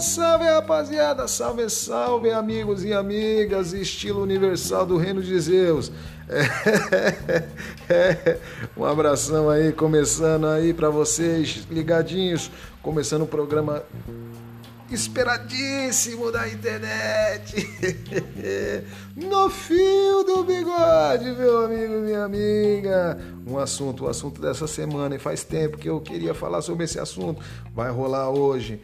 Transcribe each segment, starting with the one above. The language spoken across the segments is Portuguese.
Salve, rapaziada, salve, salve amigos e amigas, estilo universal do Reino de Zeus. É, é, um abração aí, começando aí para vocês, ligadinhos, começando o programa esperadíssimo da internet. no fio do bigode, meu amigo, minha amiga. Um assunto, o um assunto dessa semana, e faz tempo que eu queria falar sobre esse assunto. Vai rolar hoje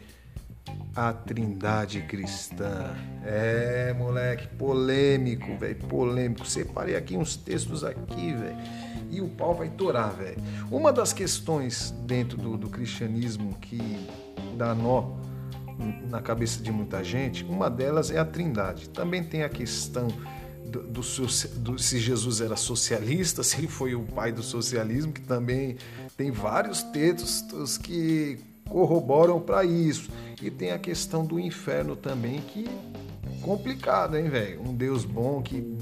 a Trindade Cristã. É, moleque, polêmico, velho, polêmico. Separei aqui uns textos aqui, velho, e o pau vai torar, velho. Uma das questões dentro do, do cristianismo que dá nó na cabeça de muita gente, uma delas é a Trindade. Também tem a questão do, do, do, se Jesus era socialista, se ele foi o pai do socialismo, que também tem vários textos que corroboram para isso. E tem a questão do inferno também, que é complicado, hein, velho? Um Deus bom que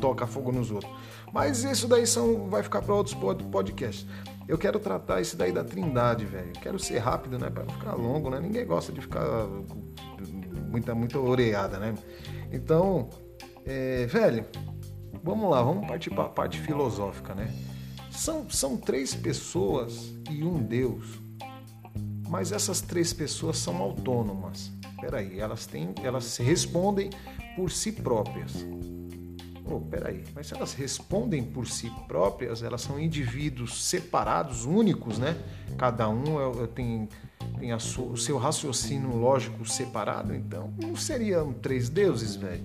toca fogo nos outros. Mas isso daí são, vai ficar para outros podcasts. Eu quero tratar isso daí da trindade, velho. Quero ser rápido, né? Para não ficar longo, né? Ninguém gosta de ficar muita, muita oreada, né? Então, é, velho, vamos lá, vamos partir para a parte filosófica, né? São, são três pessoas e um Deus mas essas três pessoas são autônomas. Peraí, elas têm, elas respondem por si próprias. Oh, peraí, mas se elas respondem por si próprias, elas são indivíduos separados, únicos, né? Cada um é, é, tem, tem sua, o seu raciocínio lógico separado, então não seriam três deuses, velho.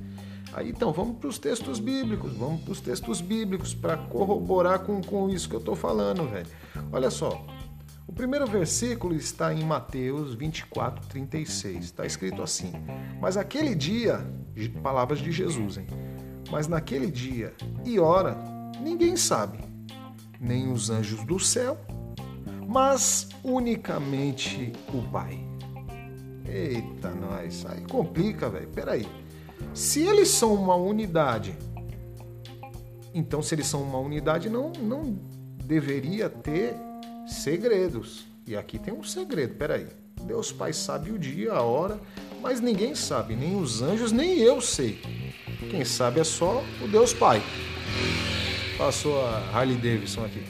Aí então, vamos para os textos bíblicos, vamos para os textos bíblicos para corroborar com, com isso que eu estou falando, velho. Olha só, o primeiro versículo está em Mateus 24, 36. Está escrito assim: Mas aquele dia, palavras de Jesus, hein? Mas naquele dia e hora, ninguém sabe, nem os anjos do céu, mas unicamente o Pai. Eita, nós, aí complica, velho. Peraí. Se eles são uma unidade, então se eles são uma unidade, não, não deveria ter segredos. E aqui tem um segredo, peraí. Deus Pai sabe o dia, a hora, mas ninguém sabe, nem os anjos, nem eu sei. Quem sabe é só o Deus Pai. Passou a Harley Davidson aqui.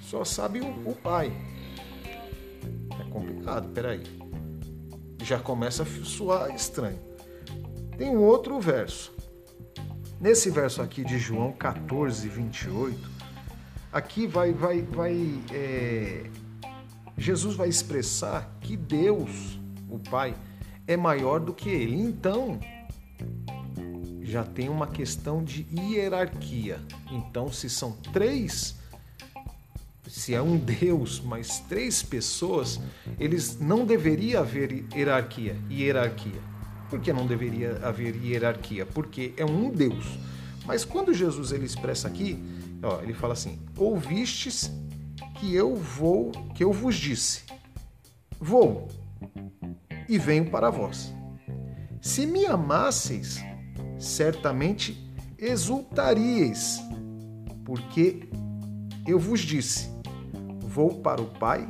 Só sabe o, o Pai. É complicado, peraí. Já começa a soar estranho. Tem um outro verso. Nesse verso aqui de João 14, 28, aqui vai, vai, vai é, Jesus vai expressar que Deus, o Pai, é maior do que ele. Então, já tem uma questão de hierarquia. Então, se são três, se é um Deus, mas três pessoas, eles não deveria haver hierarquia. Hierarquia. Por que não deveria haver hierarquia? Porque é um Deus. Mas quando Jesus ele expressa aqui, Ó, ele fala assim: Ouvistes que eu vou, que eu vos disse: Vou e venho para vós. Se me amasseis, certamente exultaríeis, porque eu vos disse: Vou para o Pai,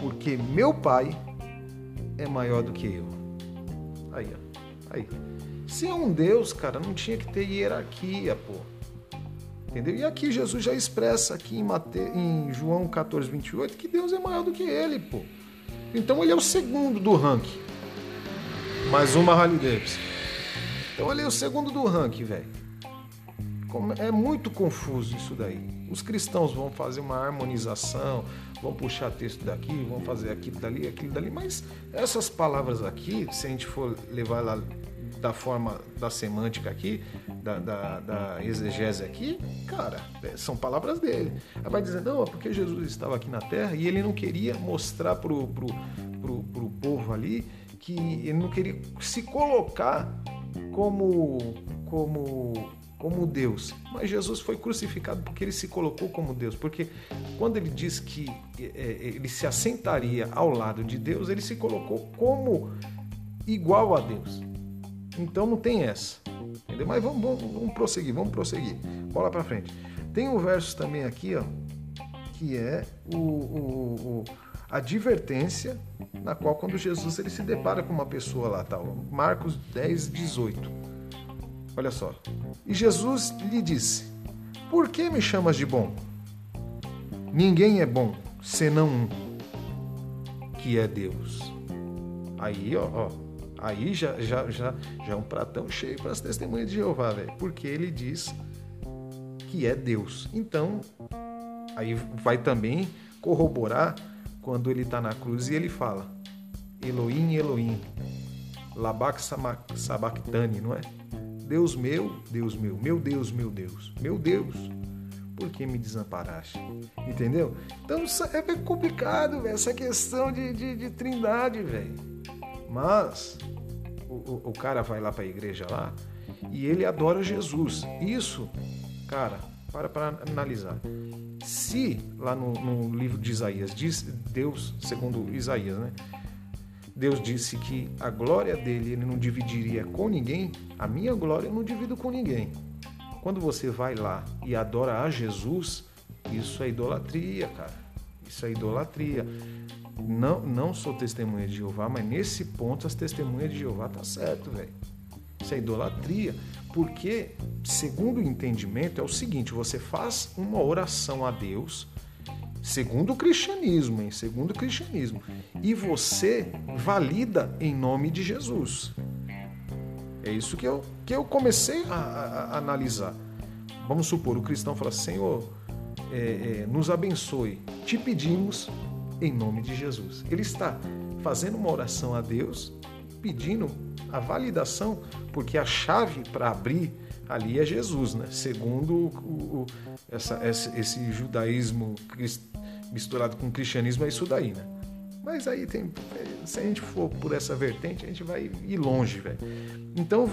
porque meu Pai é maior do que eu. Aí, ó. Aí. Se é um Deus, cara, não tinha que ter hierarquia, pô. Entendeu? E aqui Jesus já expressa aqui em, Mate... em João 14, 28 que Deus é maior do que ele, pô. Então ele é o segundo do ranking. Mais uma Harley Davidson. Então ele é o segundo do ranking, velho. É muito confuso isso daí. Os cristãos vão fazer uma harmonização, vão puxar texto daqui, vão fazer aquilo dali, aquilo dali, mas essas palavras aqui, se a gente for levar lá da forma da semântica aqui, da, da, da exegese aqui, cara, é, são palavras dele. Aí vai dizer, não, é porque Jesus estava aqui na terra e ele não queria mostrar pro, pro, pro, pro povo ali que ele não queria se colocar como, como, como Deus. Mas Jesus foi crucificado porque ele se colocou como Deus. Porque quando ele diz que é, é ele se assentaria ao lado de Deus, ele se colocou como igual a Deus. Então não tem essa. Mas vamos, vamos, vamos prosseguir, vamos prosseguir. Bola para frente. Tem um verso também aqui, ó, que é o, o, o advertência na qual quando Jesus ele se depara com uma pessoa lá, tal, Marcos 10, 18. Olha só. E Jesus lhe disse: Por que me chamas de bom? Ninguém é bom senão um, que é Deus. Aí, ó, ó aí já, já, já, já é um pratão cheio para as testemunhas de Jeová, velho, porque ele diz que é Deus. Então, aí vai também corroborar quando ele está na cruz e ele fala: Elohim, Elohim, Labak Sabachthani, não é? Deus meu, Deus meu, meu Deus, meu Deus, meu Deus, por que me desamparaste? Entendeu? Então é complicado, essa questão de, de, de trindade, velho. Mas o, o, o cara vai lá para a igreja lá e ele adora Jesus. Isso, cara, para para analisar. Se lá no, no, livro de Isaías diz Deus, segundo Isaías, né? Deus disse que a glória dele ele não dividiria com ninguém, a minha glória eu não divido com ninguém. Quando você vai lá e adora a Jesus, isso é idolatria, cara. Isso é idolatria. Não, não sou testemunha de Jeová, mas nesse ponto as testemunhas de Jeová tá certo, velho. Isso é idolatria. Porque, segundo o entendimento, é o seguinte: você faz uma oração a Deus, segundo o cristianismo, hein? Segundo o cristianismo, e você valida em nome de Jesus. É isso que eu, que eu comecei a, a, a analisar. Vamos supor, o cristão fala: Senhor, é, é, nos abençoe, te pedimos em nome de Jesus. Ele está fazendo uma oração a Deus, pedindo a validação, porque a chave para abrir ali é Jesus, né? Segundo o, o, essa, esse judaísmo misturado com cristianismo, é isso daí, né? Mas aí tem. Se a gente for por essa vertente, a gente vai ir longe, velho. Então,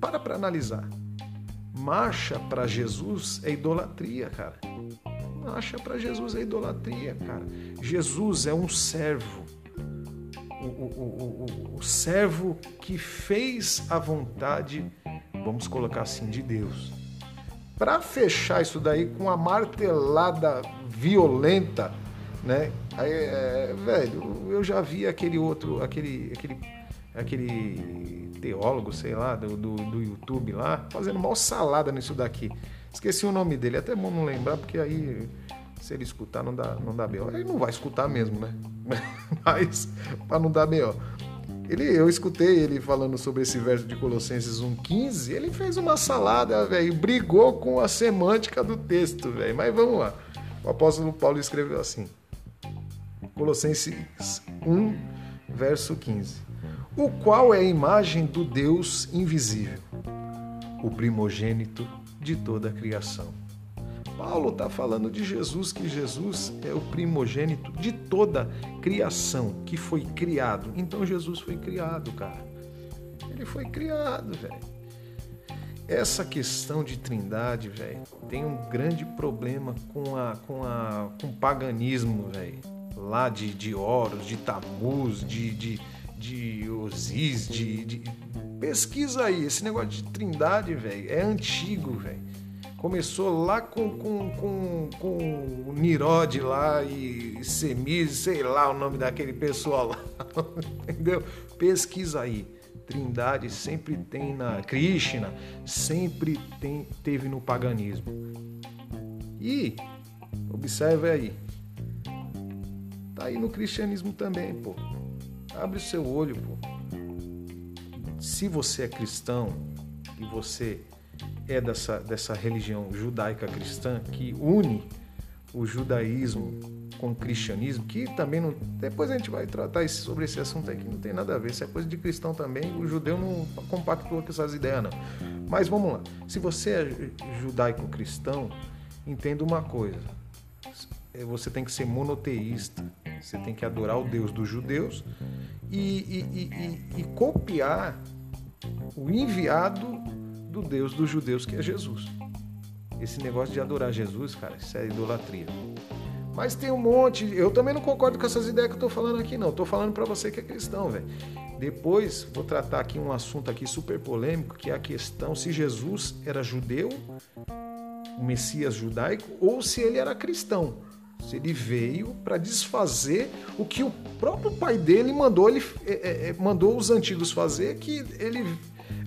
para para analisar. Marcha para Jesus é idolatria, cara. Marcha para Jesus é idolatria, cara. Jesus é um servo o, o, o, o servo que fez a vontade, vamos colocar assim, de Deus. Para fechar isso daí com uma martelada violenta, né? Aí, é, velho, eu já vi aquele outro, aquele, aquele, aquele teólogo, sei lá, do, do, do YouTube lá, fazendo mal salada nisso daqui. Esqueci o nome dele, é até bom não lembrar, porque aí se ele escutar, não dá, não dá B.O. Ele não vai escutar mesmo, né? Mas, para não dar B.O. Ele, eu escutei ele falando sobre esse verso de Colossenses 1,15. Ele fez uma salada, velho, brigou com a semântica do texto, velho. Mas vamos lá. O apóstolo Paulo escreveu assim: Colossenses 1, verso 15: O qual é a imagem do Deus invisível, o primogênito de toda a criação Paulo está falando de Jesus, que Jesus é o primogênito de toda criação que foi criado. Então Jesus foi criado, cara. Ele foi criado, velho. Essa questão de trindade, velho, tem um grande problema com a com a com o paganismo, velho. Lá de, de Horus, de Tamuz, de, de, de Osís, de, de... Pesquisa aí, esse negócio de trindade, velho, é antigo, velho Começou lá com, com, com, com o Nirod lá e Semis, sei lá o nome daquele pessoal lá. Entendeu? Pesquisa aí. Trindade sempre tem na Krishna, sempre tem, teve no paganismo. E observe aí. Tá aí no cristianismo também, pô. Abre o seu olho, pô. Se você é cristão e você é dessa, dessa religião judaica cristã que une o judaísmo com o cristianismo, que também não. Depois a gente vai tratar esse, sobre esse assunto aqui, não tem nada a ver. Isso é coisa de cristão também. O judeu não compactua com essas ideias, não. Mas vamos lá. Se você é judaico-cristão, entenda uma coisa. Você tem que ser monoteísta. Você tem que adorar o Deus dos judeus e, e, e, e copiar o enviado do Deus dos judeus, que é Jesus. Esse negócio de adorar Jesus, cara, isso é idolatria. Mas tem um monte. Eu também não concordo com essas ideias que eu tô falando aqui, não. Tô falando para você que é cristão, velho. Depois vou tratar aqui um assunto aqui super polêmico, que é a questão se Jesus era judeu, o Messias judaico, ou se ele era cristão. Ele veio para desfazer o que o próprio pai dele mandou, ele, é, é, mandou os antigos fazer, que ele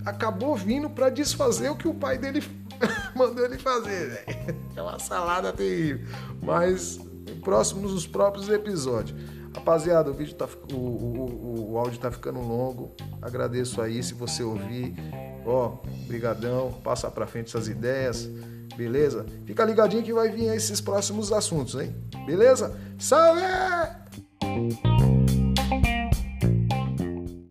acabou vindo para desfazer o que o pai dele mandou ele fazer. Véio. É uma salada terrível. Mas próximos nos próprios episódios. Rapaziada, o vídeo tá o, o, o áudio tá ficando longo. Agradeço aí se você ouvir. Ó, brigadão, passa para frente essas ideias. Beleza? Fica ligadinho que vai vir esses próximos assuntos, hein? Beleza? Salve!